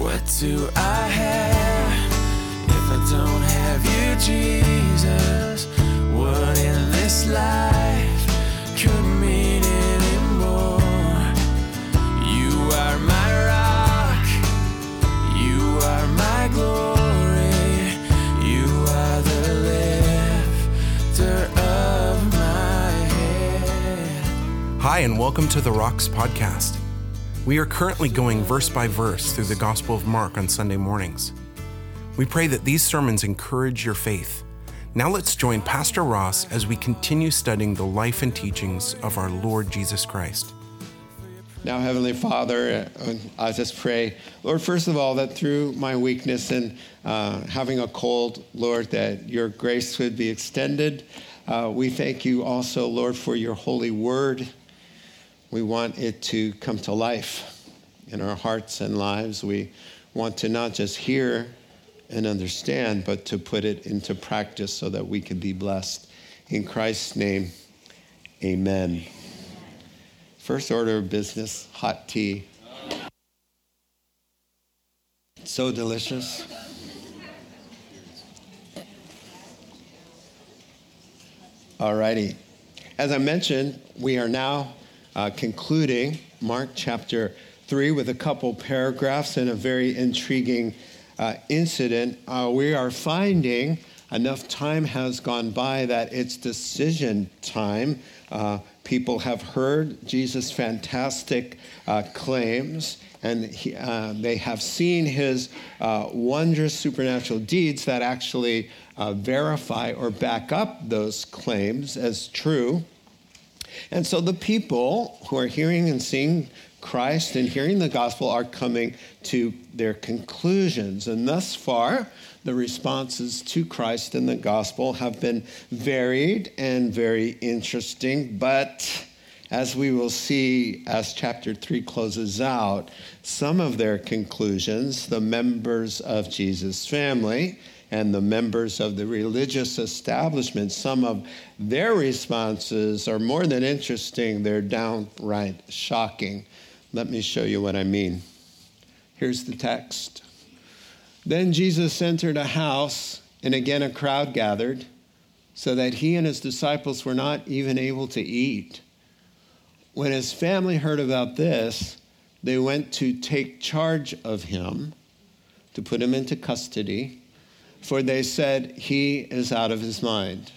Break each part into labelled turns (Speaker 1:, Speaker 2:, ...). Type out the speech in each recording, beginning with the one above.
Speaker 1: What do I have if I don't have you, Jesus? What in this life could mean anymore? You are my rock, you are my glory, you are the lifter of my head.
Speaker 2: Hi, and welcome to the Rocks Podcast. We are currently going verse by verse through the Gospel of Mark on Sunday mornings. We pray that these sermons encourage your faith. Now let's join Pastor Ross as we continue studying the life and teachings of our Lord Jesus Christ.
Speaker 3: Now, Heavenly Father, uh, I just pray, Lord, first of all, that through my weakness and uh, having a cold, Lord, that your grace would be extended. Uh, we thank you also, Lord, for your holy word. We want it to come to life in our hearts and lives. We want to not just hear and understand, but to put it into practice so that we can be blessed. In Christ's name, amen. First order of business hot tea. So delicious. All righty. As I mentioned, we are now uh, concluding Mark chapter 3 with a couple paragraphs and a very intriguing uh, incident. Uh, we are finding enough time has gone by that it's decision time. Uh, people have heard Jesus' fantastic uh, claims, and he, uh, they have seen his uh, wondrous supernatural deeds that actually uh, verify or back up those claims as true. And so the people who are hearing and seeing Christ and hearing the gospel are coming to their conclusions. And thus far, the responses to Christ and the gospel have been varied and very interesting. But as we will see as chapter 3 closes out, some of their conclusions, the members of Jesus' family, and the members of the religious establishment, some of their responses are more than interesting, they're downright shocking. Let me show you what I mean. Here's the text. Then Jesus entered a house, and again a crowd gathered, so that he and his disciples were not even able to eat. When his family heard about this, they went to take charge of him, to put him into custody for they said he is out of his mind.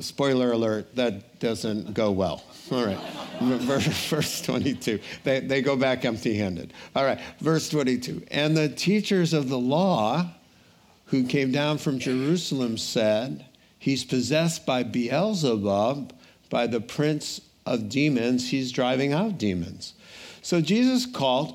Speaker 3: Spoiler alert, that doesn't go well. All right, verse 22. They, they go back empty handed. All right, verse 22. And the teachers of the law who came down from Jerusalem said, He's possessed by Beelzebub, by the prince of demons. He's driving out demons. So Jesus called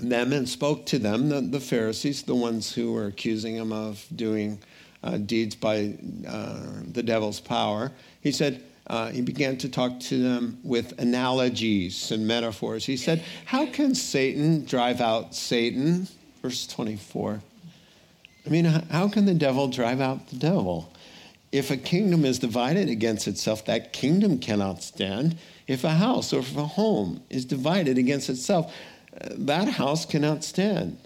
Speaker 3: them and spoke to them, the, the Pharisees, the ones who were accusing him of doing uh, deeds by uh, the devil's power. He said, uh, he began to talk to them with analogies and metaphors. He said, How can Satan drive out Satan? Verse 24. I mean, how can the devil drive out the devil? If a kingdom is divided against itself, that kingdom cannot stand. If a house or if a home is divided against itself, that house cannot stand.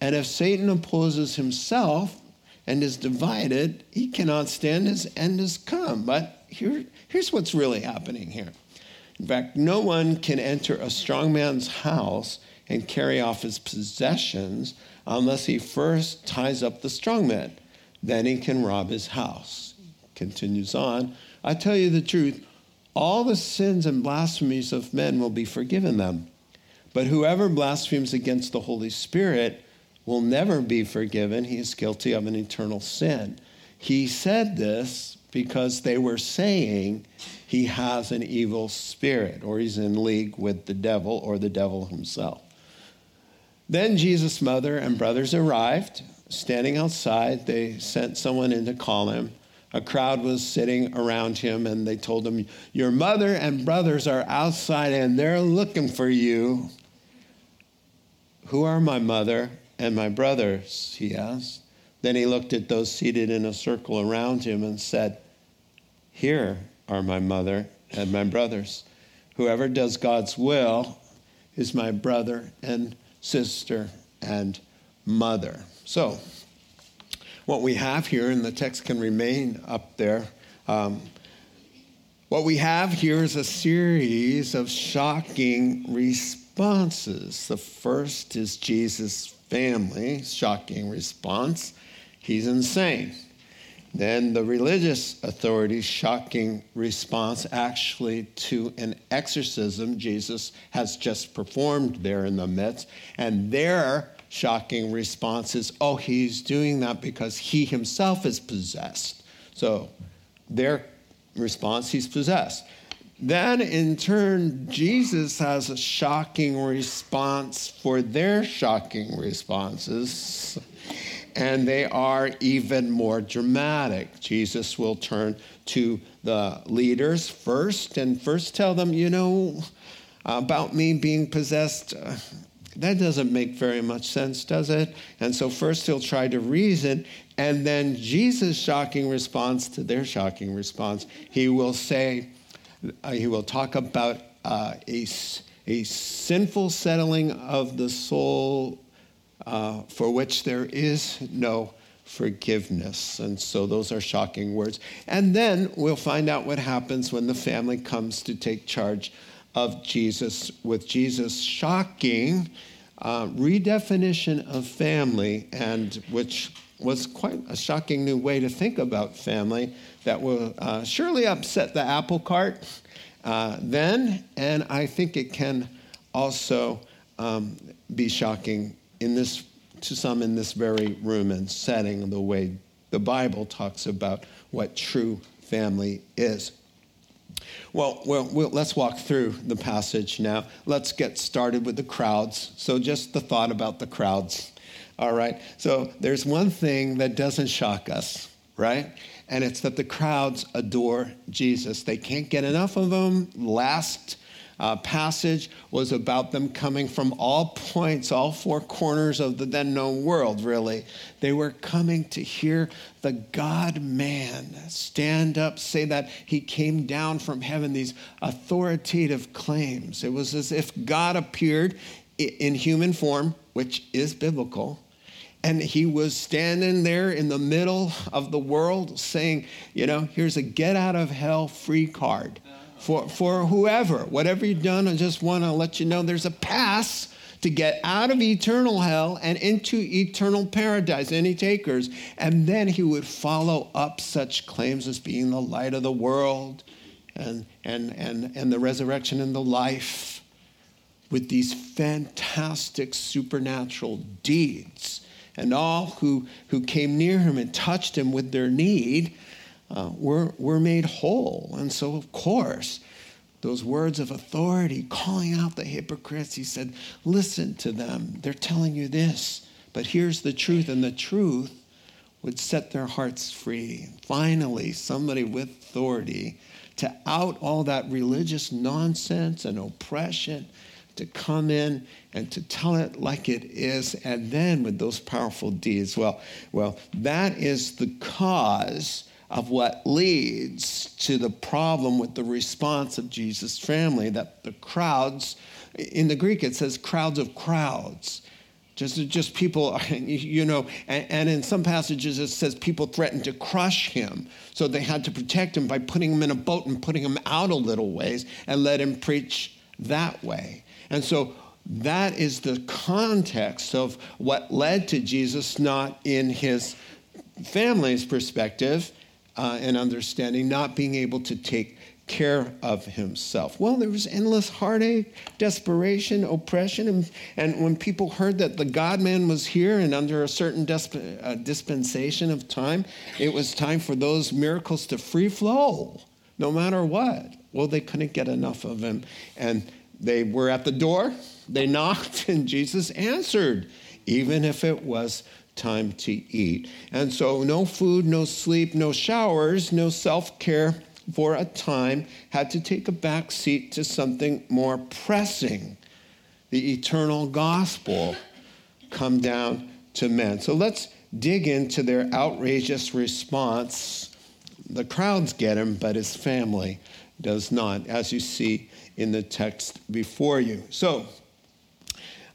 Speaker 3: And if Satan opposes himself and is divided, he cannot stand, his end has come. But here, here's what's really happening here. In fact, no one can enter a strong man's house and carry off his possessions unless he first ties up the strong man. Then he can rob his house. Continues on. I tell you the truth, all the sins and blasphemies of men will be forgiven them but whoever blasphemes against the Holy Spirit will never be forgiven. He is guilty of an eternal sin. He said this because they were saying he has an evil spirit or he's in league with the devil or the devil himself. Then Jesus' mother and brothers arrived. Standing outside, they sent someone in to call him. A crowd was sitting around him, and they told him, Your mother and brothers are outside, and they're looking for you. Who are my mother and my brothers? He asked. Then he looked at those seated in a circle around him and said, Here are my mother and my brothers. Whoever does God's will is my brother and sister, and mother. So, what we have here, and the text can remain up there. Um, what we have here is a series of shocking responses. The first is Jesus' family, shocking response. He's insane. Then the religious authorities' shocking response actually to an exorcism Jesus has just performed there in the midst. And their shocking response is, oh, he's doing that because he himself is possessed. So their response, he's possessed. Then, in turn, Jesus has a shocking response for their shocking responses, and they are even more dramatic. Jesus will turn to the leaders first and first tell them, you know, about me being possessed. Uh, that doesn't make very much sense, does it? And so, first he'll try to reason, and then Jesus' shocking response to their shocking response, he will say, he will talk about uh, a, a sinful settling of the soul uh, for which there is no forgiveness. And so those are shocking words. And then we'll find out what happens when the family comes to take charge of Jesus, with Jesus shocking uh, redefinition of family, and which was quite a shocking new way to think about family that will uh, surely upset the apple cart uh, then, and I think it can also um, be shocking in this to some in this very room and setting the way the Bible talks about what true family is. Well, well, well, let's walk through the passage now. Let's get started with the crowds. So, just the thought about the crowds. All right. So, there's one thing that doesn't shock us, right? And it's that the crowds adore Jesus. They can't get enough of him. Last uh, passage was about them coming from all points, all four corners of the then known world, really. They were coming to hear the God man stand up, say that he came down from heaven, these authoritative claims. It was as if God appeared in human form, which is biblical. And he was standing there in the middle of the world saying, you know, here's a get out of hell free card for, for whoever, whatever you've done, I just want to let you know there's a pass to get out of eternal hell and into eternal paradise. Any takers? And then he would follow up such claims as being the light of the world and, and, and, and the resurrection and the life with these fantastic supernatural deeds. And all who, who came near him and touched him with their need uh, were, were made whole. And so, of course, those words of authority, calling out the hypocrites, he said, Listen to them. They're telling you this, but here's the truth, and the truth would set their hearts free. Finally, somebody with authority to out all that religious nonsense and oppression, to come in and to tell it like it is, and then with those powerful deeds. Well, well, that is the cause of what leads to the problem with the response of Jesus' family that the crowds, in the Greek it says crowds of crowds. Just, just people, you know, and, and in some passages it says people threatened to crush him. So they had to protect him by putting him in a boat and putting him out a little ways and let him preach that way. And so that is the context of what led to Jesus not in his family's perspective uh, and understanding, not being able to take care of himself. Well, there was endless heartache, desperation, oppression. And, and when people heard that the God man was here and under a certain disp- uh, dispensation of time, it was time for those miracles to free flow, no matter what. Well, they couldn't get enough of him. And they were at the door, they knocked, and Jesus answered, even if it was time to eat. And so, no food, no sleep, no showers, no self care for a time had to take a back seat to something more pressing the eternal gospel come down to men. So, let's dig into their outrageous response. The crowds get him, but his family does not, as you see in the text before you. So,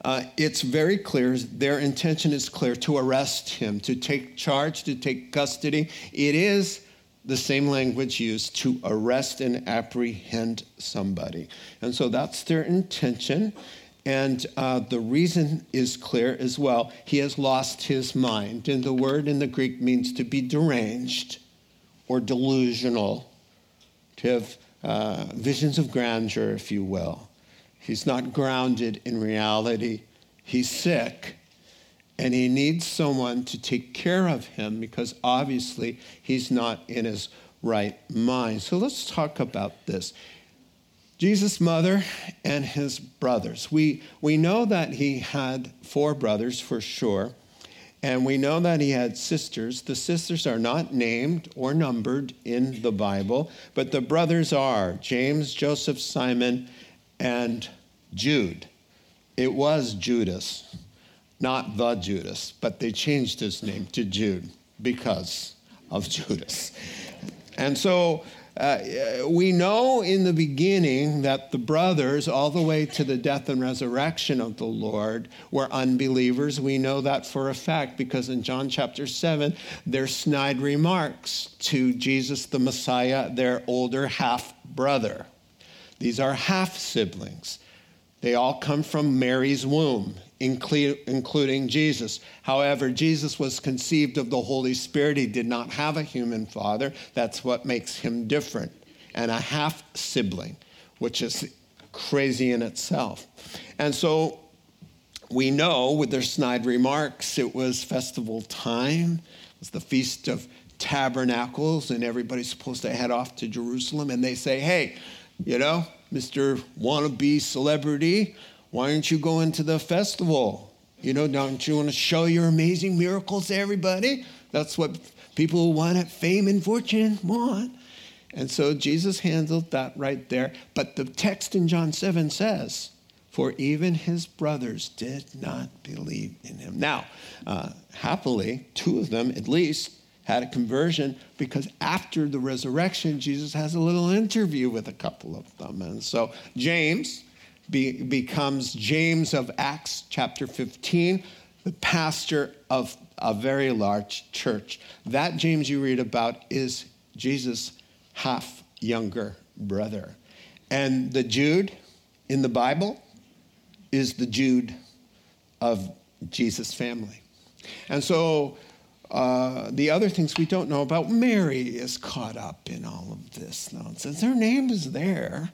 Speaker 3: uh, it's very clear, their intention is clear to arrest him, to take charge, to take custody. It is the same language used to arrest and apprehend somebody. And so that's their intention. And uh, the reason is clear as well. He has lost his mind. And the word in the Greek means to be deranged or delusional, to have uh, visions of grandeur, if you will. He's not grounded in reality. He's sick and he needs someone to take care of him because obviously he's not in his right mind. So let's talk about this. Jesus' mother and his brothers. We, we know that he had four brothers for sure, and we know that he had sisters. The sisters are not named or numbered in the Bible, but the brothers are James, Joseph, Simon, and Jude. It was Judas not the Judas, but they changed his name to Jude because of Judas. And so uh, we know in the beginning that the brothers, all the way to the death and resurrection of the Lord, were unbelievers. We know that for a fact because in John chapter 7, their snide remarks to Jesus the Messiah, their older half brother. These are half siblings. They all come from Mary's womb including Jesus. However, Jesus was conceived of the Holy Spirit. He did not have a human father. That's what makes him different. And a half sibling, which is crazy in itself. And so we know with their snide remarks, it was festival time, it was the Feast of Tabernacles, and everybody's supposed to head off to Jerusalem. And they say, hey, you know, Mr. Wannabe Celebrity, why don't you go into the festival? You know, don't you want to show your amazing miracles to everybody? That's what people who want fame and fortune want. And so Jesus handled that right there. But the text in John 7 says, For even his brothers did not believe in him. Now, uh, happily, two of them at least had a conversion because after the resurrection, Jesus has a little interview with a couple of them. And so, James, be, becomes James of Acts chapter 15, the pastor of a very large church. That James you read about is Jesus' half younger brother. And the Jude in the Bible is the Jude of Jesus' family. And so uh, the other things we don't know about, Mary is caught up in all of this nonsense. Her name is there.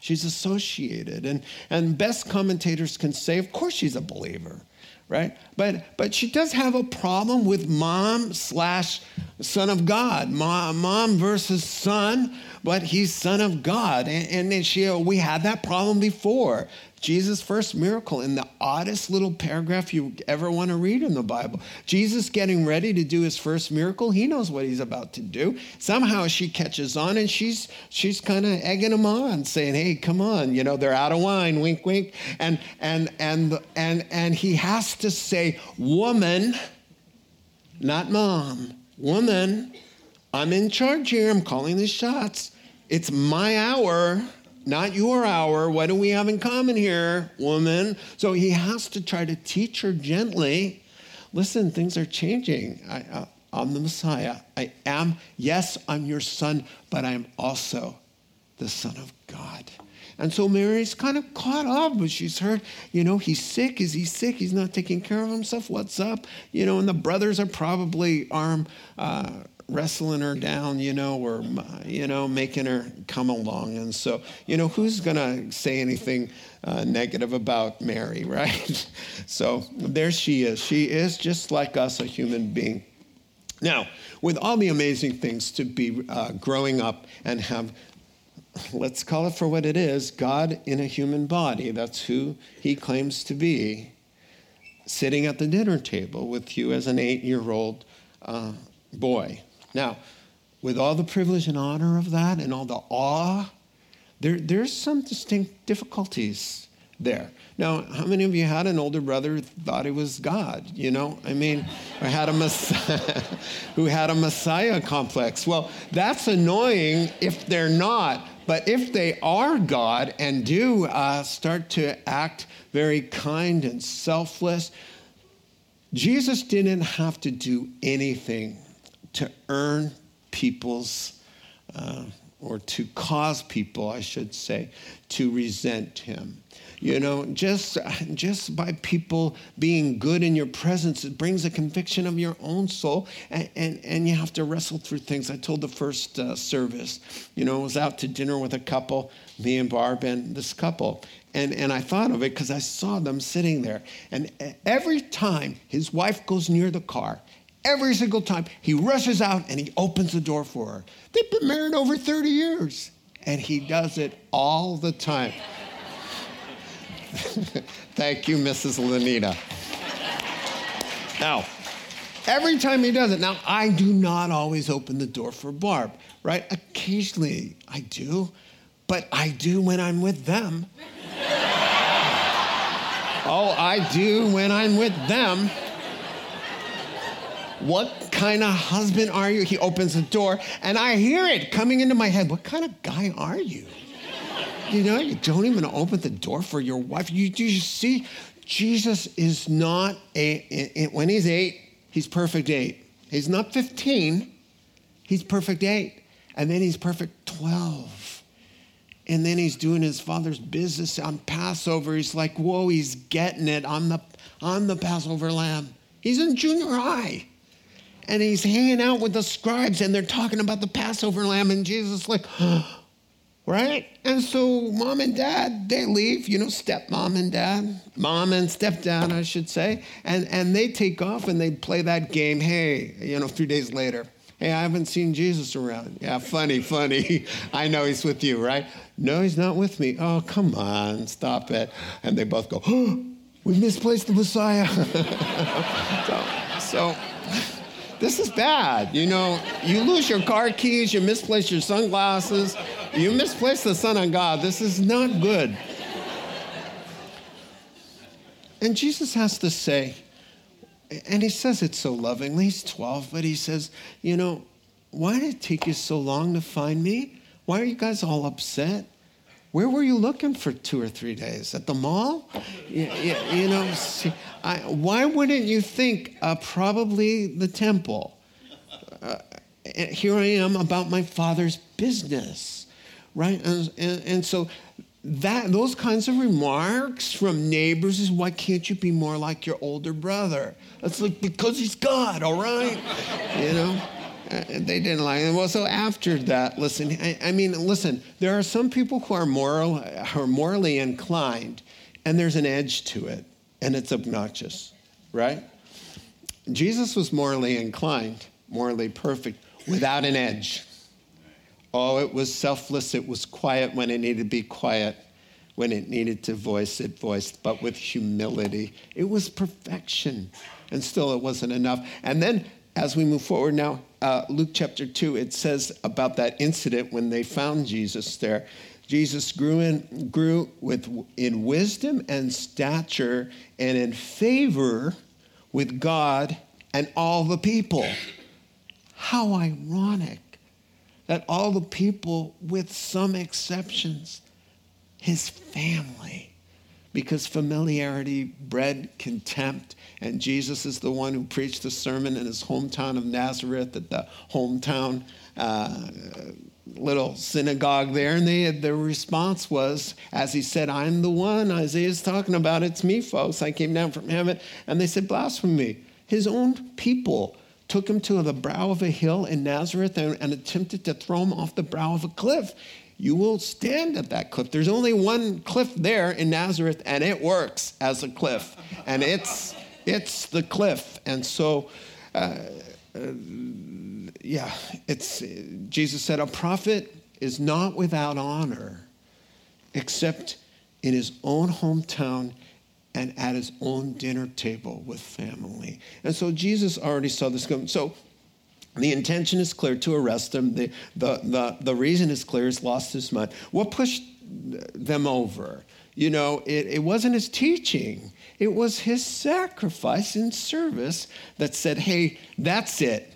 Speaker 3: She's associated. And, and best commentators can say, of course, she's a believer, right? But, but she does have a problem with mom slash son of God, mom, versus son, but he's son of God. And, and she, we had that problem before. Jesus' first miracle in the oddest little paragraph you ever want to read in the Bible. Jesus getting ready to do his first miracle. He knows what he's about to do. Somehow she catches on and she's she's kind of egging him on, saying, "Hey, come on, you know they're out of wine." Wink, wink. And and and and and he has to say, "Woman, not mom. Woman, I'm in charge here. I'm calling the shots. It's my hour." Not your hour. What do we have in common here, woman? So he has to try to teach her gently. Listen, things are changing. I, uh, I'm the Messiah. I am, yes, I'm your son, but I'm also the Son of God. And so Mary's kind of caught up, but she's heard, you know, he's sick. Is he sick? He's not taking care of himself. What's up? You know, and the brothers are probably arm uh, wrestling her down, you know, or, you know, making her come along. And so, you know, who's going to say anything uh, negative about Mary, right? so there she is. She is just like us, a human being. Now, with all the amazing things to be uh, growing up and have, let's call it for what it is God in a human body, that's who he claims to be, sitting at the dinner table with you as an eight year old uh, boy. Now, with all the privilege and honor of that and all the awe, there, there's some distinct difficulties there. Now, how many of you had an older brother who thought he was God? You know, I mean, or had a messiah, who had a messiah complex. Well, that's annoying if they're not, But if they are God and do uh, start to act very kind and selfless, Jesus didn't have to do anything to earn people's, uh, or to cause people, I should say, to resent him. You know, just, just by people being good in your presence, it brings a conviction of your own soul, and, and, and you have to wrestle through things. I told the first uh, service, you know, I was out to dinner with a couple, me and Barb and this couple, and, and I thought of it because I saw them sitting there. And every time his wife goes near the car, every single time, he rushes out and he opens the door for her. They've been married over 30 years, and he does it all the time. Thank you, Mrs. Lanita. Now, every time he does it, now I do not always open the door for Barb, right? Occasionally I do, but I do when I'm with them. oh, I do when I'm with them. What kind of husband are you? He opens the door and I hear it coming into my head. What kind of guy are you? You know, you don't even open the door for your wife. You, you see, Jesus is not a, when he's eight, he's perfect eight. He's not 15, he's perfect eight. And then he's perfect 12. And then he's doing his father's business on Passover. He's like, whoa, he's getting it. I'm the, I'm the Passover lamb. He's in junior high. And he's hanging out with the scribes and they're talking about the Passover lamb. And Jesus like, right? And so mom and dad, they leave, you know, stepmom and dad, mom and stepdad, I should say, and, and they take off and they play that game. Hey, you know, a few days later, hey, I haven't seen Jesus around. Yeah, funny, funny. I know he's with you, right? No, he's not with me. Oh, come on, stop it. And they both go, we misplaced the Messiah. so, so this is bad. You know, you lose your car keys, you misplace your sunglasses, you misplace the Son of God. This is not good. And Jesus has to say, and he says it so lovingly, he's 12, but he says, You know, why did it take you so long to find me? Why are you guys all upset? Where were you looking for two or three days? At the mall? You, you, you know, see, I, why wouldn't you think uh, probably the temple? Uh, here I am about my father's business, right? And, and, and so that those kinds of remarks from neighbors is why can't you be more like your older brother? That's like because he's God, all right? you know. Uh, they didn't like it. Well, so after that, listen. I, I, mean, listen. There are some people who are moral, are morally inclined, and there's an edge to it, and it's obnoxious, right? Jesus was morally inclined, morally perfect, without an edge. Oh, it was selfless. It was quiet when it needed to be quiet. When it needed to voice, it voiced, but with humility. It was perfection. And still, it wasn't enough. And then, as we move forward now, uh, Luke chapter 2, it says about that incident when they found Jesus there. Jesus grew in, grew with, in wisdom and stature and in favor with God and all the people. How ironic that all the people, with some exceptions, his family, because familiarity bred contempt. And Jesus is the one who preached the sermon in his hometown of Nazareth at the hometown uh, little synagogue there. And they, their response was, as he said, I'm the one Isaiah's talking about. It's me, folks. I came down from heaven. And they said, blasphemy. His own people took him to the brow of a hill in Nazareth and, and attempted to throw him off the brow of a cliff you will stand at that cliff. There's only one cliff there in Nazareth, and it works as a cliff, and it's it's the cliff. And so, uh, uh, yeah, it's Jesus said a prophet is not without honor, except in his own hometown and at his own dinner table with family. And so Jesus already saw this coming. So the intention is clear to arrest him. The, the, the, the reason is clear. He's lost his mind. What pushed them over? You know, it, it wasn't his teaching, it was his sacrifice and service that said, hey, that's it.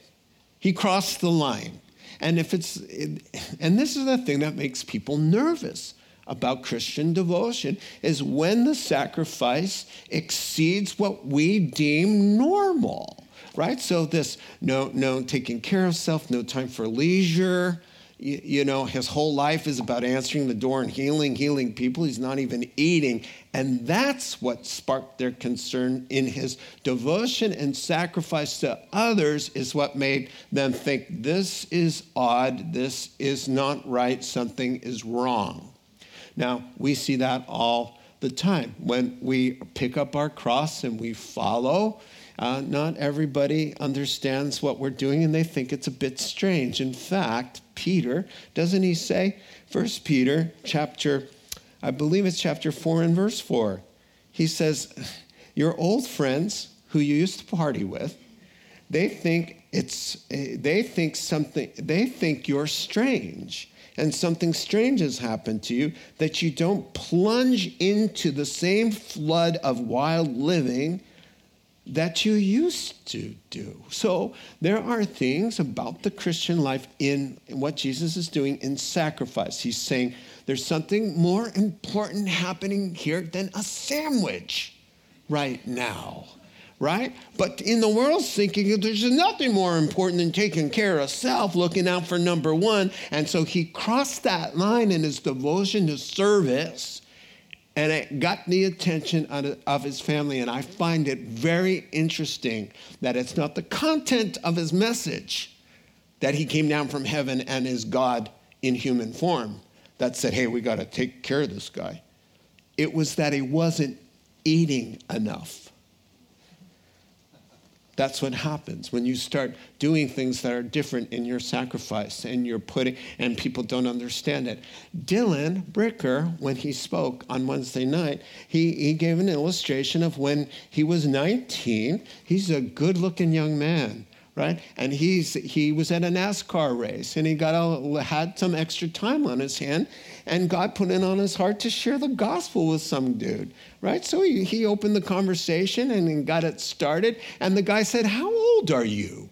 Speaker 3: He crossed the line. And if it's, and this is the thing that makes people nervous about Christian devotion is when the sacrifice exceeds what we deem normal, right? So this no, no taking care of self, no time for leisure, you, you know, his whole life is about answering the door and healing, healing people. He's not even eating. And that's what sparked their concern in his devotion and sacrifice to others, is what made them think this is odd, this is not right, something is wrong. Now, we see that all the time. When we pick up our cross and we follow, uh, not everybody understands what we're doing and they think it's a bit strange. In fact, Peter, doesn't he say, First Peter chapter, I believe it's chapter 4 and verse 4, he says, Your old friends who you used to party with, they think it's they think something they think you're strange. And something strange has happened to you that you don't plunge into the same flood of wild living that you used to do. So there are things about the Christian life in what Jesus is doing in sacrifice. He's saying there's something more important happening here than a sandwich right now. Right? But in the world's thinking, there's nothing more important than taking care of self, looking out for number one. And so he crossed that line in his devotion to service and it got the attention of his family. And I find it very interesting that it's not the content of his message that he came down from heaven and is God in human form that said, hey, we got to take care of this guy. It was that he wasn't eating enough. That's what happens when you start doing things that are different in your sacrifice and you're putting, and people don't understand it. Dylan Bricker, when he spoke on Wednesday night, he, he gave an illustration of when he was 19. He's a good looking young man right? And he's he was at a NASCAR race and he got a, had some extra time on his hand, and God put it on his heart to share the gospel with some dude, right? So he, he opened the conversation and got it started. And the guy said, How old are you?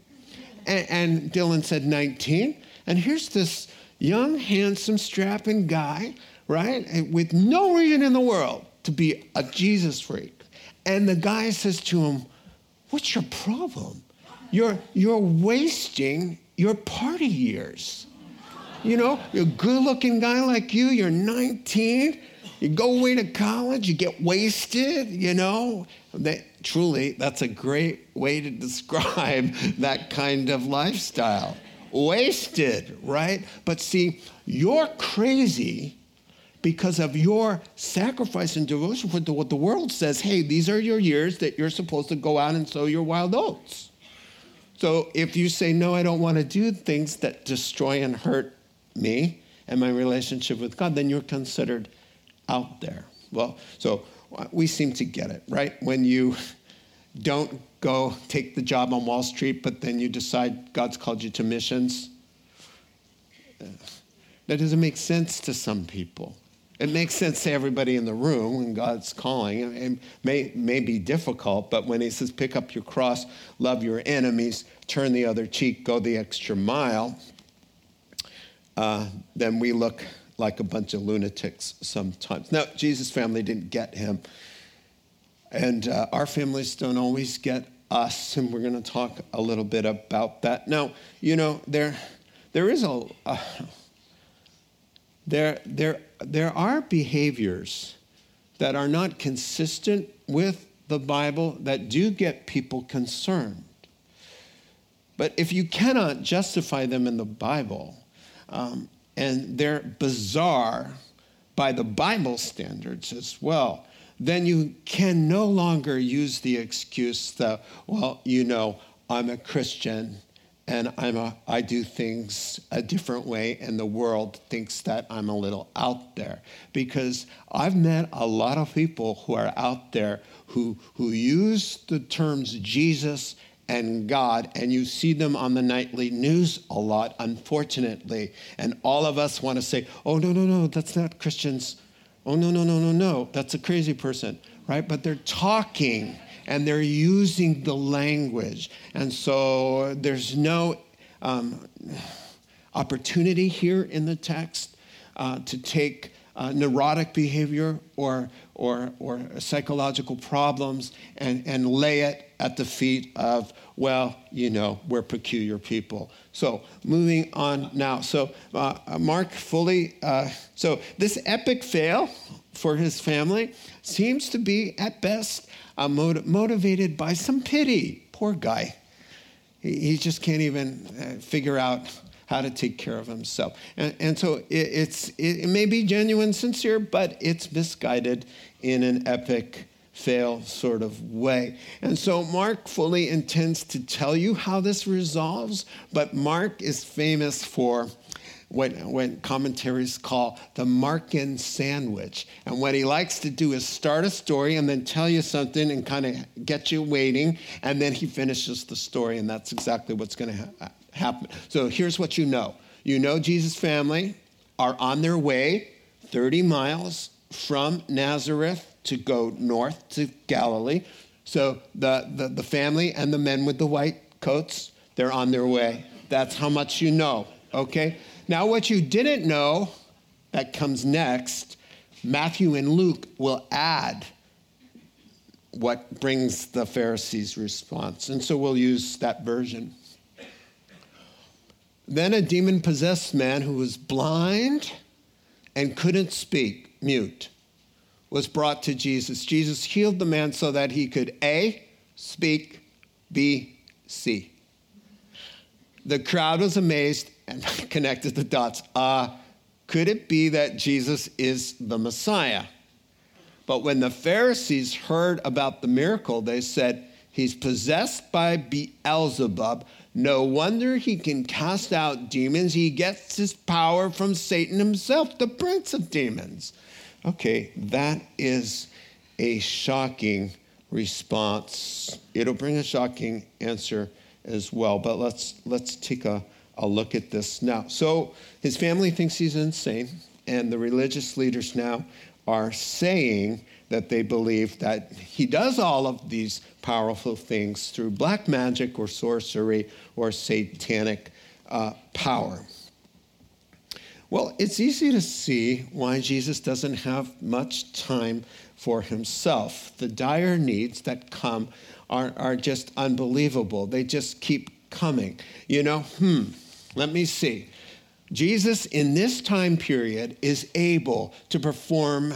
Speaker 3: And, and Dylan said, 19. And here's this young, handsome, strapping guy, right? Eh, with no reason in the world to be a Jesus freak. And the guy says to him, What's your problem? You're, you're wasting your party years. You know, you're a good looking guy like you, you're 19, you go away to college, you get wasted, you know. That, truly, that's a great way to describe that kind of lifestyle. Wasted, right? But see, you're crazy because of your sacrifice and devotion for what the world says hey, these are your years that you're supposed to go out and sow your wild oats. So if you say, no, I don't want to do things that destroy and hurt me and my relationship with God, then you're considered out there. Well, so uh, we seem to get it, right? When you don't go take the job on Wall Street, but then you decide God's called you to missions. Uh, that doesn't make sense to some people. It makes sense to everybody in the room when God's calling. It may, may be difficult, but when He says, pick up your cross, love your enemies, turn the other cheek, go the extra mile, uh, then we look like a bunch of lunatics sometimes. Now, Jesus' family didn't get him, and uh, our families don't always get us, and we're going to talk a little bit about that. Now, you know, there, there is a, uh, there, there, there are behaviors that are not consistent with the Bible that do get people concerned. But if you cannot justify them in the Bible, um, and they're bizarre by the Bible standards as well, then you can no longer use the excuse that, well, you know, I'm a Christian and I'm a, I do things a different way, and the world thinks that I'm a little out there. Because I've met a lot of people who are out there who, who use the terms Jesus and God, and you see them on the nightly news a lot, unfortunately. And all of us want to say, oh, no, no, no, that's not Christians. Oh, no, no, no, no, no, that's a crazy person, right? But they're talking and they're using the language. And so there's no, um, opportunity here in the text uh, to take uh, neurotic behavior or, or, or psychological problems and, and lay it at the feet of, well, you know, we're peculiar people. So moving on now. So uh, Mark fully, uh, so this epic fail for his family seems to be at best uh, motiv- motivated by some pity. Poor guy. He, he just can't even uh, figure out how to take care of himself. And, and so it, it's, it, it may be genuine, sincere, but it's misguided in an epic fail sort of way. And so Mark fully intends to tell you how this resolves, but Mark is famous for what, what commentaries call the Markan sandwich. And what he likes to do is start a story and then tell you something and kind of get you waiting, and then he finishes the story, and that's exactly what's going to ha- happen. So here's what you know you know Jesus' family are on their way 30 miles from Nazareth to go north to Galilee. So the, the, the family and the men with the white coats, they're on their way. That's how much you know, okay? Now, what you didn't know that comes next, Matthew and Luke will add what brings the Pharisees' response. And so we'll use that version. Then a demon possessed man who was blind and couldn't speak, mute, was brought to Jesus. Jesus healed the man so that he could A, speak, B, see. The crowd was amazed and connected the dots. Uh, could it be that Jesus is the Messiah? But when the Pharisees heard about the miracle, they said, He's possessed by Beelzebub. No wonder he can cast out demons. He gets his power from Satan himself, the prince of demons. Okay, that is a shocking response. It'll bring a shocking answer as well. But let's let's take a, a look at this now. So his family thinks he's insane, and the religious leaders now are saying that they believe that he does all of these powerful things through black magic or sorcery or satanic uh, power. Well, it's easy to see why Jesus doesn't have much time for himself. The dire needs that come are, are just unbelievable. They just keep coming. You know, hmm, let me see. Jesus, in this time period, is able to perform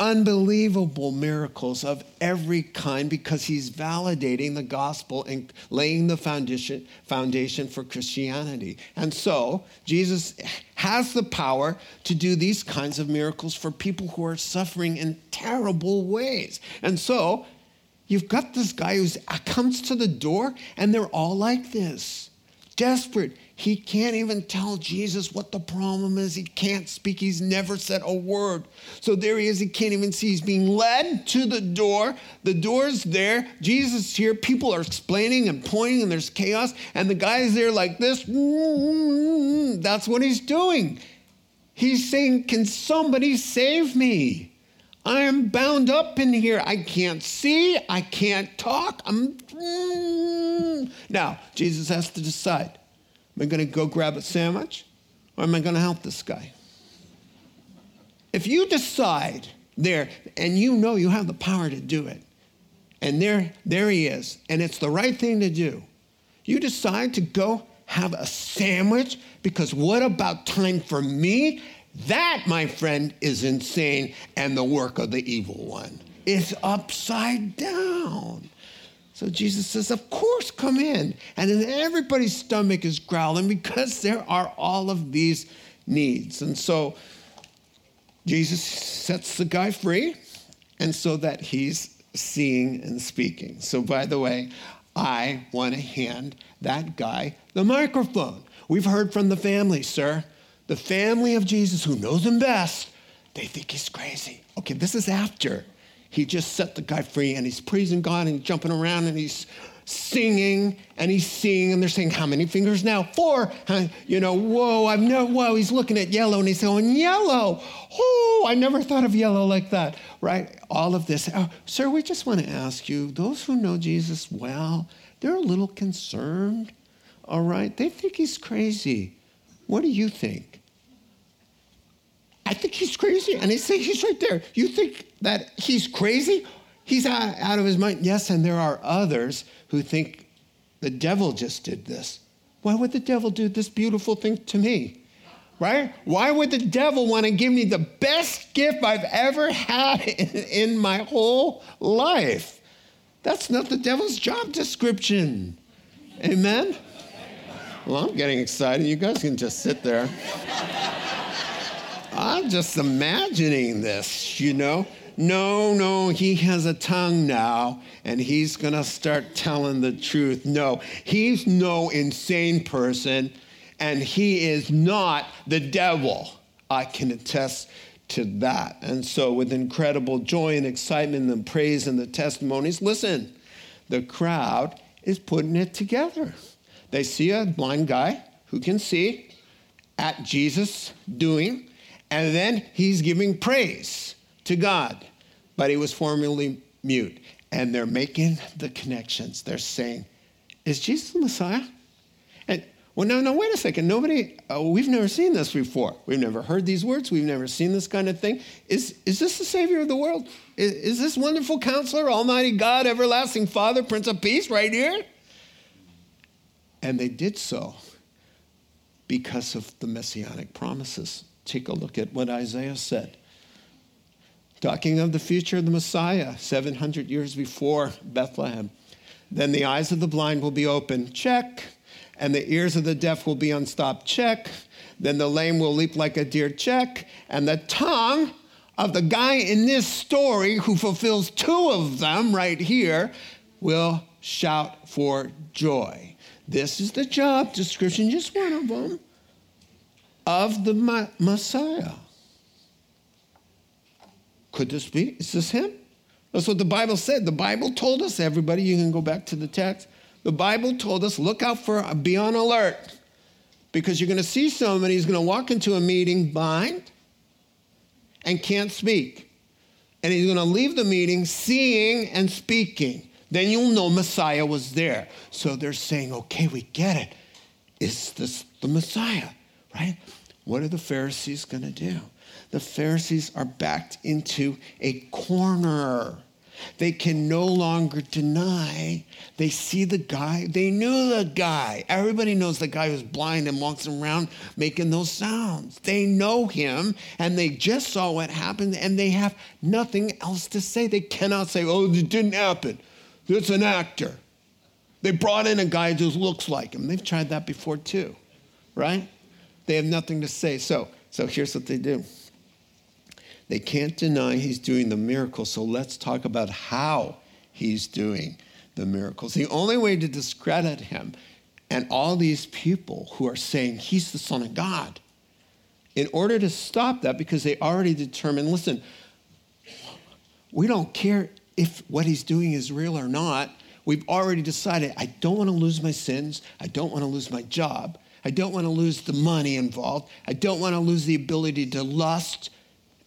Speaker 3: unbelievable miracles of every kind because he's validating the gospel and laying the foundation, foundation for Christianity. And so, Jesus has the power to do these kinds of miracles for people who are suffering in terrible ways. And so, you've got this guy who uh, comes to the door, and they're all like this desperate. He can't even tell Jesus what the problem is. He can't speak. He's never said a word. So there he is. He can't even see. He's being led to the door. The door's there. Jesus is here. People are explaining and pointing, and there's chaos. And the guy's there like this. That's what he's doing. He's saying, Can somebody save me? I am bound up in here. I can't see. I can't talk. I'm. Mm. Now, Jesus has to decide Am I going to go grab a sandwich or am I going to help this guy? If you decide there and you know you have the power to do it, and there, there he is, and it's the right thing to do, you decide to go have a sandwich because what about time for me? That, my friend, is insane and the work of the evil one. It's upside down. So Jesus says, Of course, come in. And then everybody's stomach is growling because there are all of these needs. And so Jesus sets the guy free, and so that he's seeing and speaking. So, by the way, I want to hand that guy the microphone. We've heard from the family, sir. The family of Jesus, who knows him best, they think he's crazy. Okay, this is after he just set the guy free and he's praising God and jumping around and he's singing and he's seeing and they're saying, How many fingers now? Four. You know, whoa, I've never, whoa, he's looking at yellow and he's going, Yellow. Oh, I never thought of yellow like that, right? All of this. Oh, sir, we just want to ask you those who know Jesus well, they're a little concerned, all right? They think he's crazy. What do you think? I think he's crazy. And they say he's right there. You think that he's crazy? He's out, of his mind. Yes, and there are others who think the devil just did this. Why would the devil do this beautiful thing to me? Right? Why would the devil want to give me the best gift I've ever had in, in my whole life? That's not the devil's job description. Amen? Well, I'm getting excited. You guys can just sit there. I'm just imagining this, you know. No, no, he has a tongue now and he's going to start telling the truth. No, he's no insane person and he is not the devil. I can attest to that. And so, with incredible joy and excitement and praise and the testimonies, listen, the crowd is putting it together. They see a blind guy who can see at Jesus doing, and then he's giving praise to God. But he was formerly mute. And they're making the connections. They're saying, Is Jesus the Messiah? And well, no, no, wait a second. Nobody, uh, we've never seen this before. We've never heard these words. We've never seen this kind of thing. Is, is this the Savior of the world? Is, is this wonderful counselor, Almighty God, everlasting Father, Prince of Peace right here? And they did so because of the messianic promises. Take a look at what Isaiah said. Talking of the future of the Messiah, 700 years before Bethlehem. Then the eyes of the blind will be open. Check and the ears of the deaf will be unstopped. Check. Then the lame will leap like a deer. Check. And the tongue of the guy in this story who fulfills two of them right here will shout for joy. This is the job description, just one of them, of the Messiah. Could this be? Is this him? That's what the Bible said. The Bible told us, everybody, you can go back to the text. The Bible told us look out for, be on alert, because you're going to see somebody who's going to walk into a meeting blind and can't speak. And he's going to leave the meeting seeing and speaking. Then you'll know Messiah was there. So they're saying, okay, we get it. Is this the Messiah, right? What are the Pharisees going to do? The Pharisees are backed into a corner. They can no longer deny. They see the guy. They knew the guy. Everybody knows the guy who's blind and walks around making those sounds. They know him and they just saw what happened and they have nothing else to say. They cannot say, oh, it didn't happen. It's an actor. They brought in a guy who looks like him. They've tried that before too, right? They have nothing to say. So, so here's what they do. They can't deny he's doing the miracle, so let's talk about how he's doing the miracles. The only way to discredit him and all these people who are saying he's the Son of God, in order to stop that, because they already determined listen, we don't care if what he's doing is real or not. We've already decided I don't want to lose my sins, I don't want to lose my job. I don't want to lose the money involved. I don't want to lose the ability to lust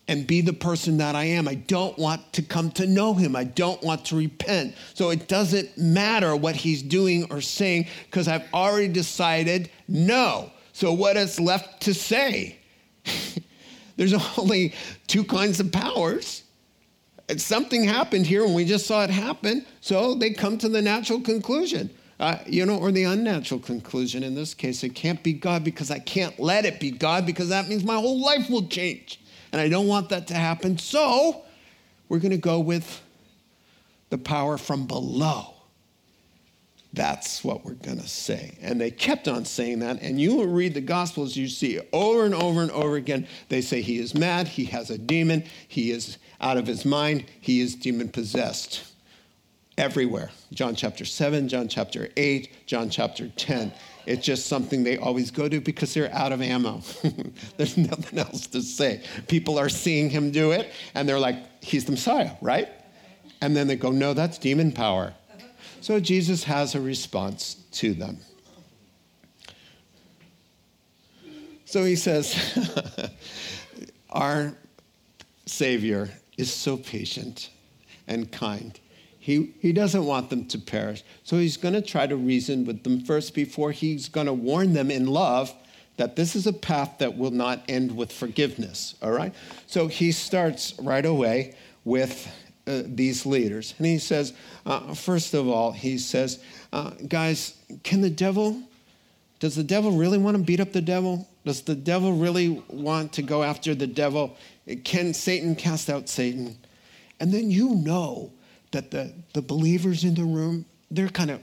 Speaker 3: and be the person that I am. I don't want to come to know him. I don't want to repent. So it doesn't matter what he's doing or saying because I've already decided no. So what is left to say? There's only two kinds of powers. Something happened here and we just saw it happen. So they come to the natural conclusion. Uh, you know, or the unnatural conclusion in this case. It can't be God because I can't let it be God because that means my whole life will change and I don't want that to happen. So we're going to go with the power from below. That's what we're going to say. And they kept on saying that. And you will read the Gospels, you see over and over and over again. They say he is mad, he has a demon, he is out of his mind, he is demon possessed. Everywhere. John chapter 7, John chapter 8, John chapter 10. It's just something they always go to because they're out of ammo. There's nothing else to say. People are seeing him do it and they're like, he's the Messiah, right? And then they go, no, that's demon power. So Jesus has a response to them. So he says, Our Savior is so patient and kind. He, he doesn't want them to perish. So he's going to try to reason with them first before he's going to warn them in love that this is a path that will not end with forgiveness, all right? So he starts right away with uh, these leaders. And he says, uh, first of all, he says, uh, guys, can the devil, does the devil really want to beat up the devil? Does the devil really want to go after the devil? Can Satan cast out Satan? And then you know that the, the believers in the room, they're kind of,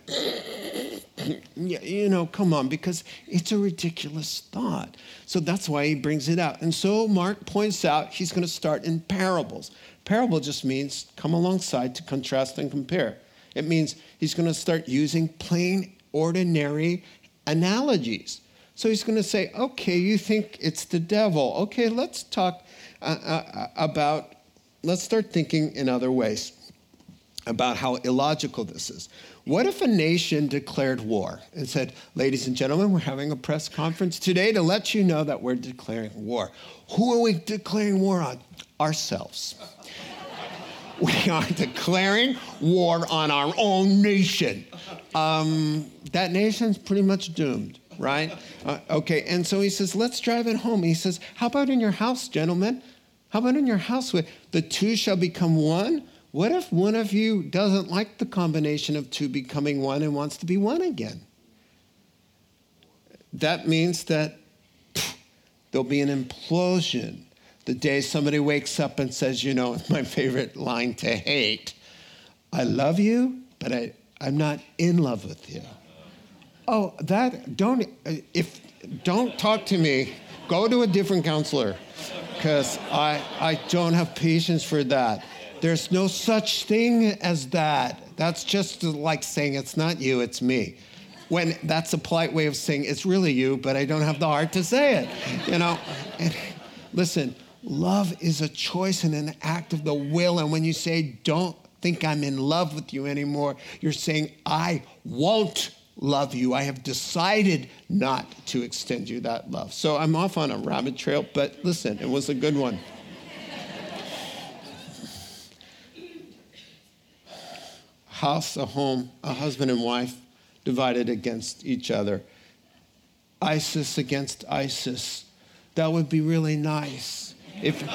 Speaker 3: you know, come on, because it's a ridiculous thought. So that's why he brings it out. And so Mark points out he's going to start in parables. Parable just means come alongside to contrast and compare. It means he's going to start using plain, ordinary analogies. So he's going to say, okay, you think it's the devil. Okay, let's talk uh, uh, about, let's start thinking in other ways about how illogical this is. What if a nation declared war and said, ladies and gentlemen, we're having a press conference today to let you know that we're declaring war? Who are we declaring war on? Ourselves. we are declaring war on our own nation. Um, that nation's pretty much doomed, right? Uh, okay, and so he says, let's drive it home. He says, how about in your house, gentlemen? How about in your house? With the two shall become one. What if one of you doesn't like the combination of two becoming one and wants to be one again? That means that pff, there'll be an implosion the day somebody wakes up and says, you know, it's my favorite line to hate, I love you, but I, I'm not in love with you. Oh, that, don't, uh, if, don't talk to me. Go to a different counselor because I, I don't have patience for that. There's no such thing as that. That's just like saying it's not you, it's me. When that's a polite way of saying it's really you, but I don't have the heart to say it. You know, and listen, Love is a choice and an act of the will. And when you say, don't think I'm in love with you anymore, you're saying, I won't love you. I have decided not to extend you that love. So I'm off on a rabbit trail, but listen, it was a good one. House, a home, a husband and wife divided against each other. ISIS against ISIS. That would be really nice if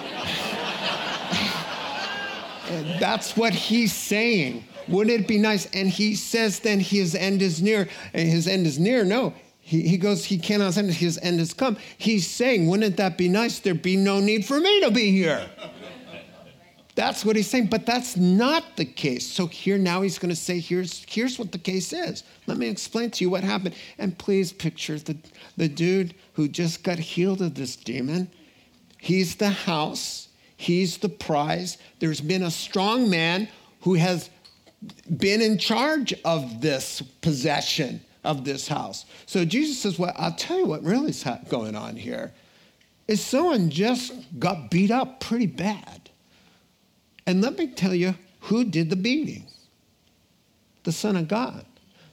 Speaker 3: that's what he's saying. Wouldn't it be nice? And he says then his end is near. And his end is near. No, he, he goes, he cannot send it. His end has come. He's saying, wouldn't that be nice? There'd be no need for me to be here. That's what he's saying, but that's not the case. So here now he's going to say, here's, here's what the case is. Let me explain to you what happened. And please picture the, the dude who just got healed of this demon He's the house, he's the prize. There's been a strong man who has been in charge of this possession of this house. So Jesus says, Well, I'll tell you what really is going on here is someone just got beat up pretty bad. And let me tell you who did the beating the Son of God.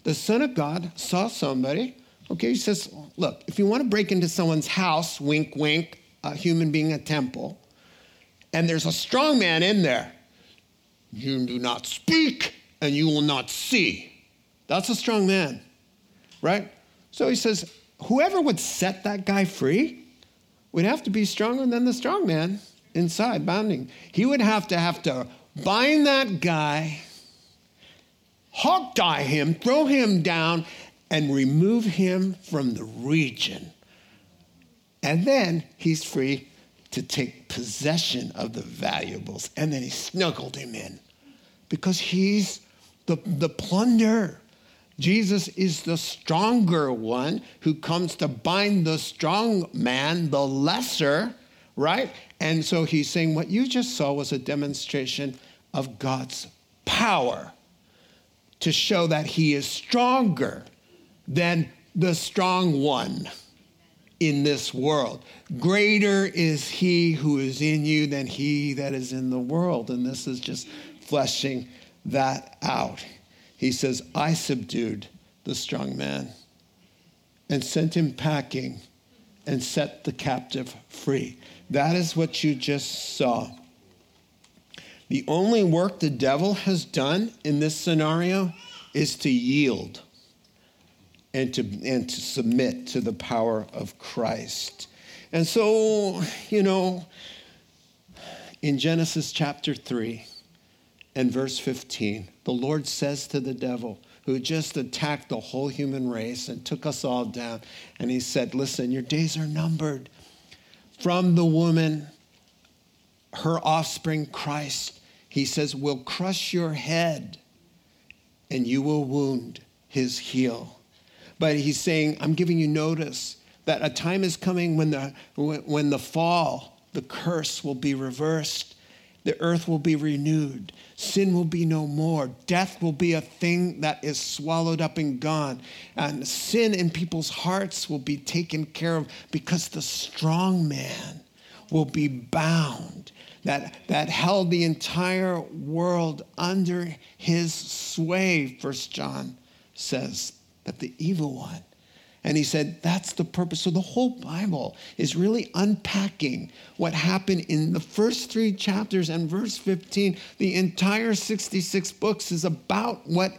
Speaker 3: The Son of God saw somebody. Okay, he says, Look, if you want to break into someone's house, wink, wink, a human being a temple, and there's a strong man in there, you do not speak and you will not see. That's a strong man, right? So he says, whoever would set that guy free would have to be stronger than the strong man inside, bounding. He would have to have to bind that guy, hog tie him, throw him down, and remove him from the region and then he's free to take possession of the valuables. And then he snuggled him in because he's the, the plunder. Jesus is the stronger one who comes to bind the strong man, the lesser, right? And so he's saying what you just saw was a demonstration of God's power to show that he is stronger than the strong one in this world. Greater is he who is in you than he that is in the world. And this is just fleshing that out. He says, I subdued the strong man and sent him packing and set the captive free. That is what you just saw. The only work the devil has done in this scenario is to yield and to, and to submit to the power of Christ. And so, you know, in Genesis chapter 3 and verse 15, the Lord says to the devil, who just attacked the whole human race and took us all down, and he said, Listen, your days are numbered. From the woman, her offspring, Christ, he says, will crush your head and you will wound his heel. But he's saying, I'm giving you notice that a time is coming when the, when the fall, the curse will be reversed. The earth will be renewed. Sin will be no more. Death will be a thing that is swallowed up and gone. And sin in people's hearts will be taken care of because the strong man will be bound that, that held the entire world under his sway, First John says, that the evil one. And he said, that's the purpose. So the whole Bible is really unpacking what happened in the first three chapters and verse 15. The entire 66 books is about what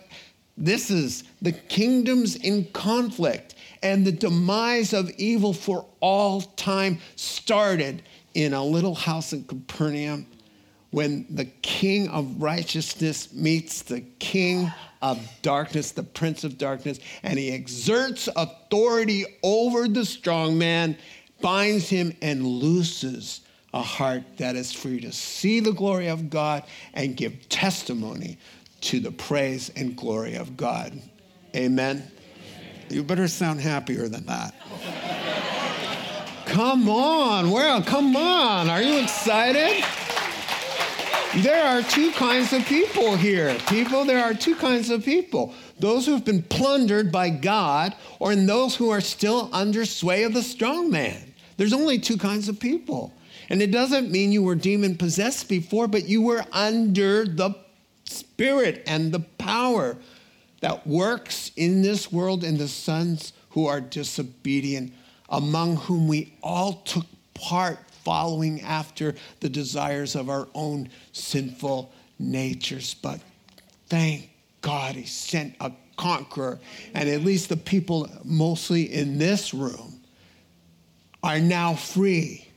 Speaker 3: this is the kingdoms in conflict and the demise of evil for all time started in a little house in Capernaum when the king of righteousness meets the king of darkness, the prince of darkness, and he exerts authority over the strong man, binds him, and looses a heart that is free to see the glory of God and give testimony to the praise and glory of God. Amen. You better sound happier than that. Come on, well, come on. Are you excited? There are two kinds of people here. People, there are two kinds of people. Those who have been plundered by God, or in those who are still under sway of the strong man. There's only two kinds of people. And it doesn't mean you were demon possessed before, but you were under the spirit and the power that works in this world in the sons who are disobedient among whom we all took part following after the desires of our own sinful natures. But thank God he sent a conqueror. And at least the people, mostly in this room, are now free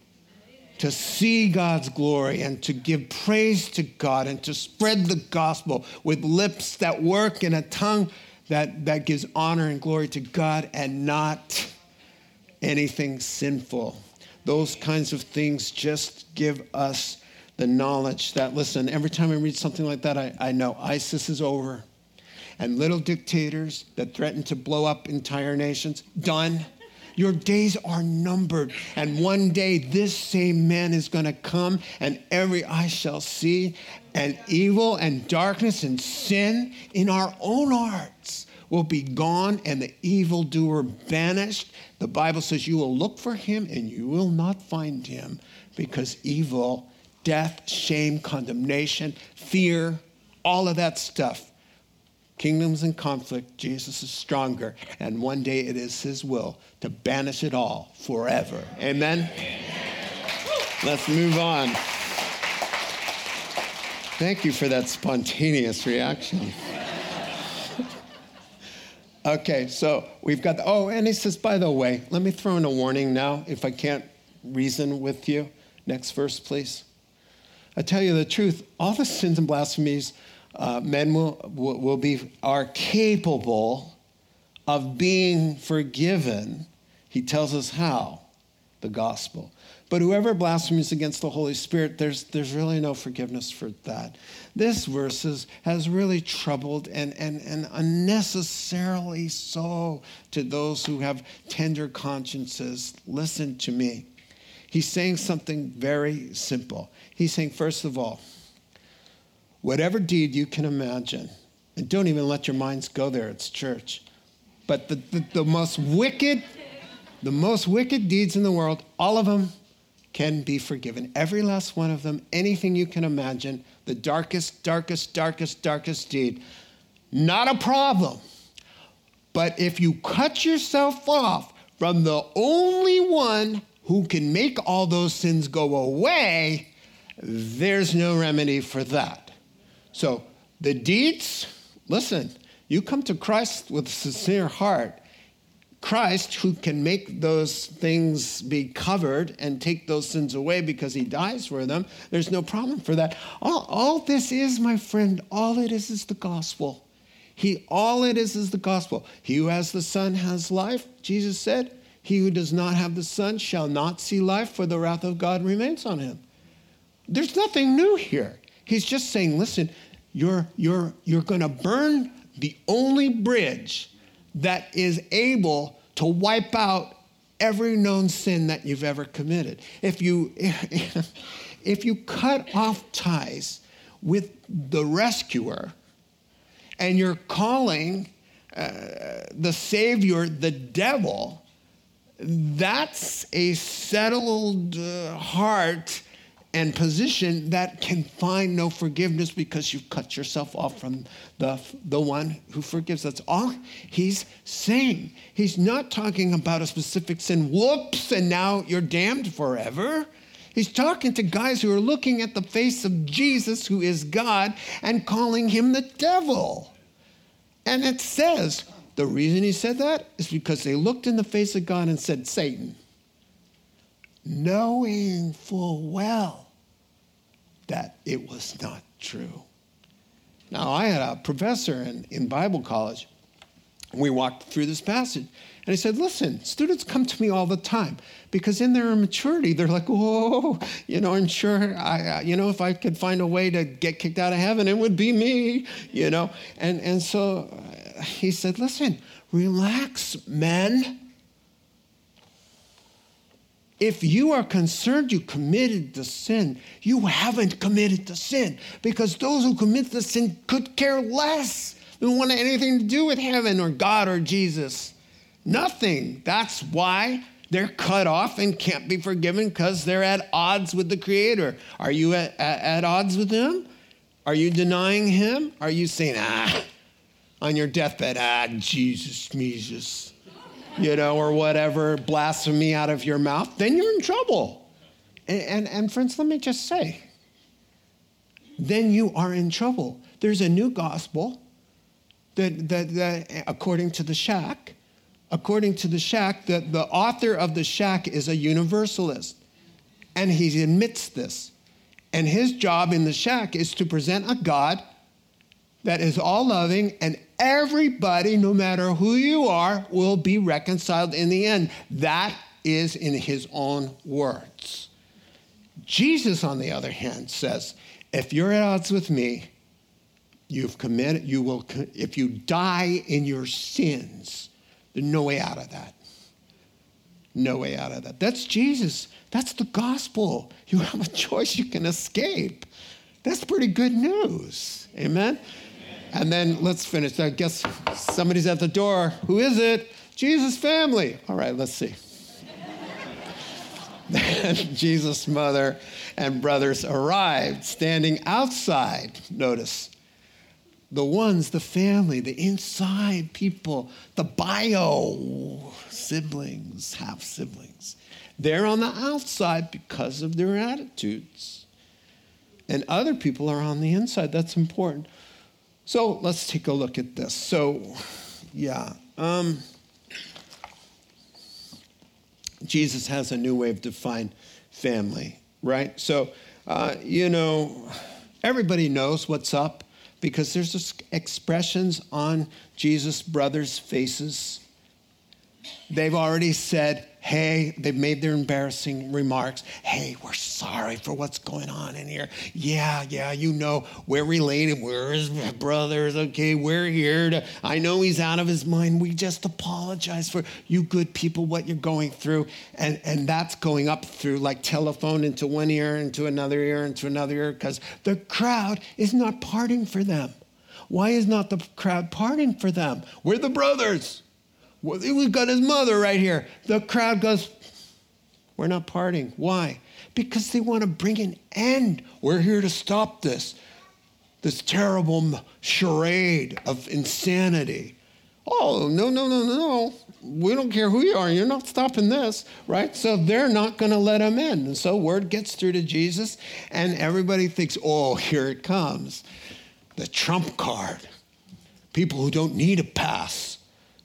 Speaker 3: to see God's glory and to give praise to God and to spread the gospel with lips that work and a tongue that, that gives honor and glory to God and not anything sinful. Those kinds of things just give us the knowledge that, listen, every time I read something like that, I, I know ISIS is over. And little dictators that threaten to blow up entire nations, done. Your days are numbered. And one day, this same man is going to come, and every eye shall see, and evil and darkness and sin in our own hearts will be gone and the evildoer banished. The Bible says you will look for him and you will not find him because evil, death, shame, condemnation, fear, all of that stuff. Kingdoms in conflict, Jesus is stronger, and one day it is his will to banish it all forever. Amen? Let's move on. Thank you for that spontaneous reaction. Okay, so we've got, the, oh, and he says, by the way, let me throw in a warning now if I can't reason with you. Next verse, please. I tell you the truth, all the sins and blasphemies uh, men will, will, will be, are capable of being forgiven. He tells us how the gospel. But whoever blasphemes against the Holy Spirit, there's, there's really no forgiveness for that. This verse is, has really troubled and, and, and unnecessarily so to those who have tender consciences. Listen to me. He's saying something very simple. He's saying, first of all, whatever deed you can imagine, and don't even let your minds go there, it's church. But the, the, the most wicked, the most wicked deeds in the world, all of them can be forgiven. Every last one of them, anything you can imagine, the darkest, darkest, darkest, darkest deed, not a problem. But if you cut yourself off from the only one who can make all those sins go away, there's no remedy for that. So the deeds, listen, you come to Christ with a sincere heart, Christ, who can make those things be covered and take those sins away because he dies for them, there's no problem for that. All, all this is, my friend, all it is is the gospel. He, all it is is the gospel. He who has the Son has life, Jesus said. He who does not have the Son shall not see life, for the wrath of God remains on him. There's nothing new here. He's just saying, listen, you're, you're, you're going to burn the only bridge that is able to wipe out every known sin that you've ever committed. If you, if you cut off ties with the rescuer and you're calling uh, the Savior the devil, that's a settled uh, heart and position that can find no forgiveness because you've cut yourself off from the, the one who forgives. That's all he's saying. He's not talking about a specific sin. Whoops, and now you're damned forever. He's talking to guys who are looking at the face of Jesus, who is God, and calling him the devil. And it says, the reason he said that is because they looked in the face of God and said, Satan knowing full well that it was not true. Now, I had a professor in, in Bible college. We walked through this passage, and he said, Listen, students come to me all the time because in their immaturity, they're like, Whoa, you know, I'm sure, I, you know, if I could find a way to get kicked out of heaven, it would be me, you know. And, and so he said, Listen, relax, men if you are concerned you committed the sin, you haven't committed the sin because those who commit the sin could care less. They don't want anything to do with heaven or God or Jesus. Nothing. That's why they're cut off and can't be forgiven because they're at odds with the Creator. Are you at, at, at odds with Him? Are you denying Him? Are you saying, ah, on your deathbed, ah, Jesus, Jesus? You know, or whatever, blasphemy out of your mouth, then you're in trouble. And, and, and, friends, let me just say, then you are in trouble. There's a new gospel that, that, that according to the shack, according to the shack, that the author of the shack is a universalist. And he admits this. And his job in the shack is to present a God that is all loving and everybody, no matter who you are, will be reconciled in the end. That is in his own words. Jesus, on the other hand, says, if you're at odds with me, you've committed, you will, if you die in your sins, there's no way out of that. No way out of that. That's Jesus. That's the gospel. You have a choice, you can escape. That's pretty good news. Amen? And then let's finish. I guess somebody's at the door. Who is it? Jesus' family. All right, let's see. Jesus' mother and brothers arrived, standing outside. Notice the ones, the family, the inside people, the bio siblings, half siblings. They're on the outside because of their attitudes. And other people are on the inside. That's important. So let's take a look at this. So, yeah. Um, Jesus has a new way of defining family, right? So, uh, you know, everybody knows what's up because there's just expressions on Jesus' brothers' faces. They've already said, Hey, they've made their embarrassing remarks. Hey, we're sorry for what's going on in here. Yeah, yeah, you know, we're related. We're his brothers. Okay, we're here to, I know he's out of his mind. We just apologize for you good people, what you're going through. And, and that's going up through like telephone into one ear, into another ear, into another ear, because the crowd is not parting for them. Why is not the crowd parting for them? We're the brothers. We've got his mother right here. The crowd goes, We're not parting. Why? Because they want to bring an end. We're here to stop this, this terrible charade of insanity. Oh, no, no, no, no. We don't care who you are. You're not stopping this, right? So they're not going to let him in. And so word gets through to Jesus, and everybody thinks, oh, here it comes. The trump card. People who don't need a pass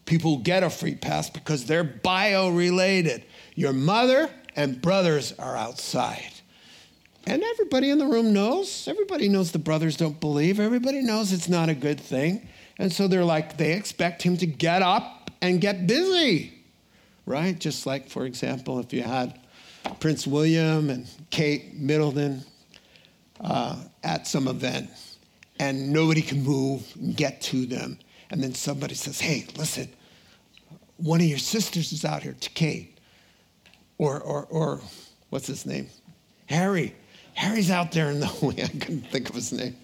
Speaker 3: people get a free pass because they're bio related. Your mother and brothers are outside. And everybody in the room knows. Everybody knows the brothers don't believe. Everybody knows it's not a good thing. And so they're like, they expect him to get up and get busy, right? Just like, for example, if you had Prince William and Kate Middleton uh, at some event and nobody can move and get to them. And then somebody says, hey, listen, one of your sisters is out here Kate. Or, or, or what's his name? Harry. Harry's out there in the way. I couldn't think of his name.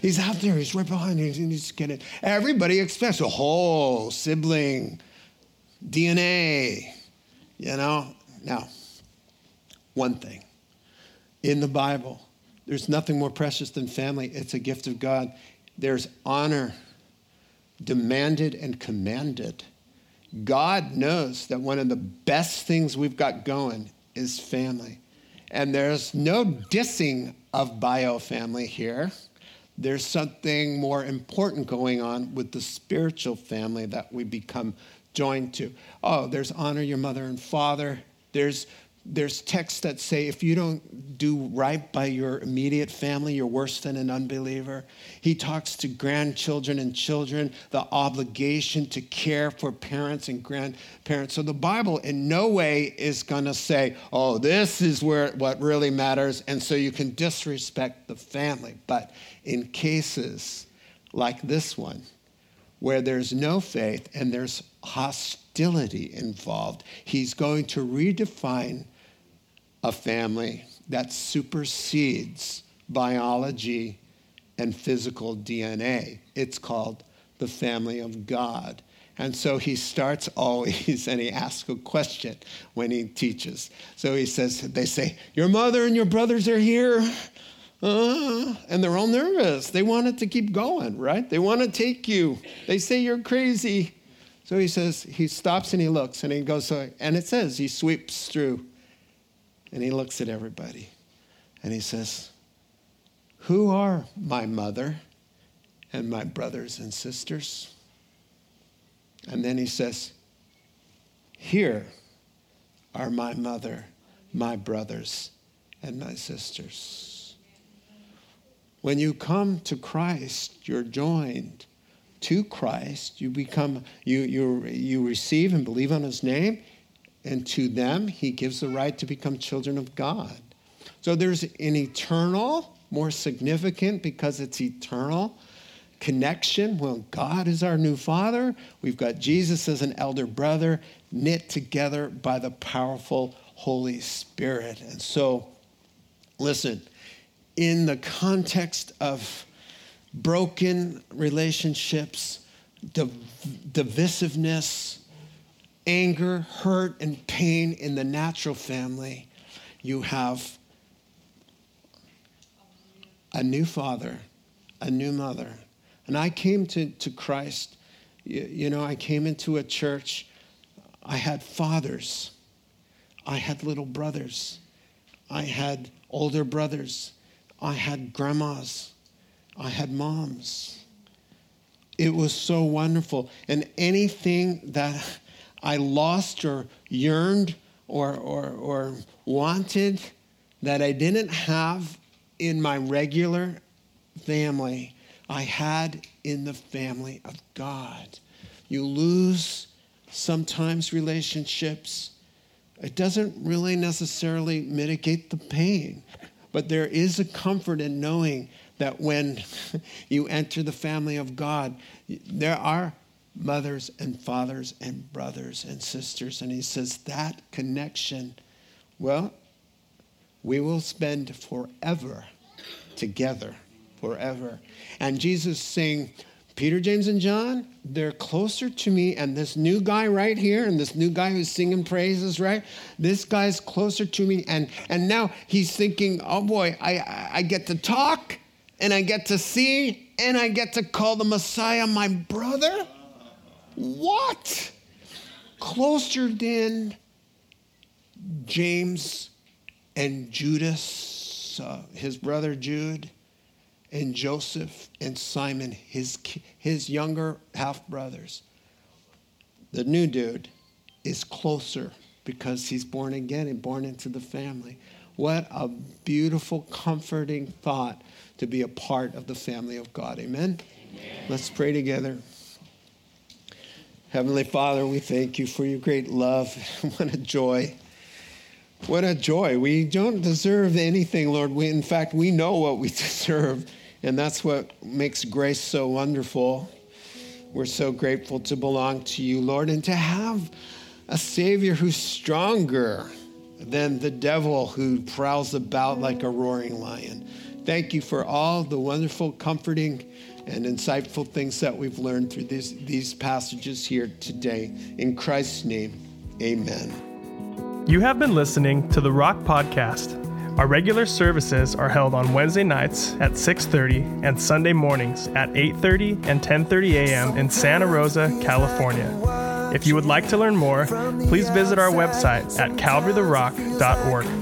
Speaker 3: He's out there. He's right behind you. He's getting everybody expects a whole sibling DNA. You know. Now, one thing in the Bible, there's nothing more precious than family. It's a gift of God. There's honor demanded and commanded. God knows that one of the best things we've got going is family. And there's no dissing of bio family here. There's something more important going on with the spiritual family that we become joined to. Oh, there's honor your mother and father. There's there's texts that say if you don't do right by your immediate family, you're worse than an unbeliever. He talks to grandchildren and children, the obligation to care for parents and grandparents. So the Bible in no way is going to say, oh, this is where what really matters, and so you can disrespect the family. But in cases like this one, where there's no faith and there's hostility involved, he's going to redefine a family that supersedes biology and physical DNA. It's called the family of God. And so he starts always and he asks a question when he teaches. So he says, They say, Your mother and your brothers are here. Uh, and they're all nervous. They want it to keep going, right? They want to take you. They say you're crazy. So he says, he stops and he looks and he goes, and it says he sweeps through and he looks at everybody and he says, Who are my mother and my brothers and sisters? And then he says, Here are my mother, my brothers, and my sisters. When you come to Christ, you're joined to Christ. You become, you, you, you receive and believe on his name and to them he gives the right to become children of God. So there's an eternal, more significant because it's eternal connection. Well, God is our new father. We've got Jesus as an elder brother, knit together by the powerful Holy Spirit. And so, listen, in the context of broken relationships, div- divisiveness, anger, hurt, and pain in the natural family, you have a new father, a new mother. And I came to, to Christ, you, you know, I came into a church, I had fathers, I had little brothers, I had older brothers, I had grandmas, I had moms. It was so wonderful. And anything that I lost or yearned or, or, or wanted that I didn't have in my regular family, I had in the family of God. You lose sometimes relationships. It doesn't really necessarily mitigate the pain, but there is a comfort in knowing that when you enter the family of God, there are mothers and fathers and brothers and sisters. And he says that connection, well, we will spend forever together, forever. And Jesus saying, Peter, James, and John, they're closer to me. And this new guy right here, and this new guy who's singing praises, right? This guy's closer to me. And, and now he's thinking, oh boy, I, I get to talk, and I get to see, and I get to call the Messiah my brother. What? Closer than James and Judas, uh, his brother Jude, and Joseph and Simon, his, his younger half brothers. the new dude, is closer because he's born again and born into the family. What a beautiful, comforting thought to be a part of the family of God. Amen? Amen. Let's pray together. Heavenly Father, we thank you for your great love. what a joy. What a joy. We don't deserve anything, Lord. We, in fact, we know what we deserve, and that's what makes grace so wonderful. We're so grateful to belong to you, Lord, and to have a Savior who's stronger than the devil who prowls about like a roaring lion. Thank you for all the wonderful, comforting, and insightful things that we've learned through these, these passages here today. In Christ's name, amen.
Speaker 4: You have been listening to the Rock Podcast. Our regular services are held on Wednesday nights at 6:30 and Sunday mornings at 8:30 and 10:30 a.m. in Santa Rosa, California. If you would like to learn more, please visit our website at calvarytherock.org.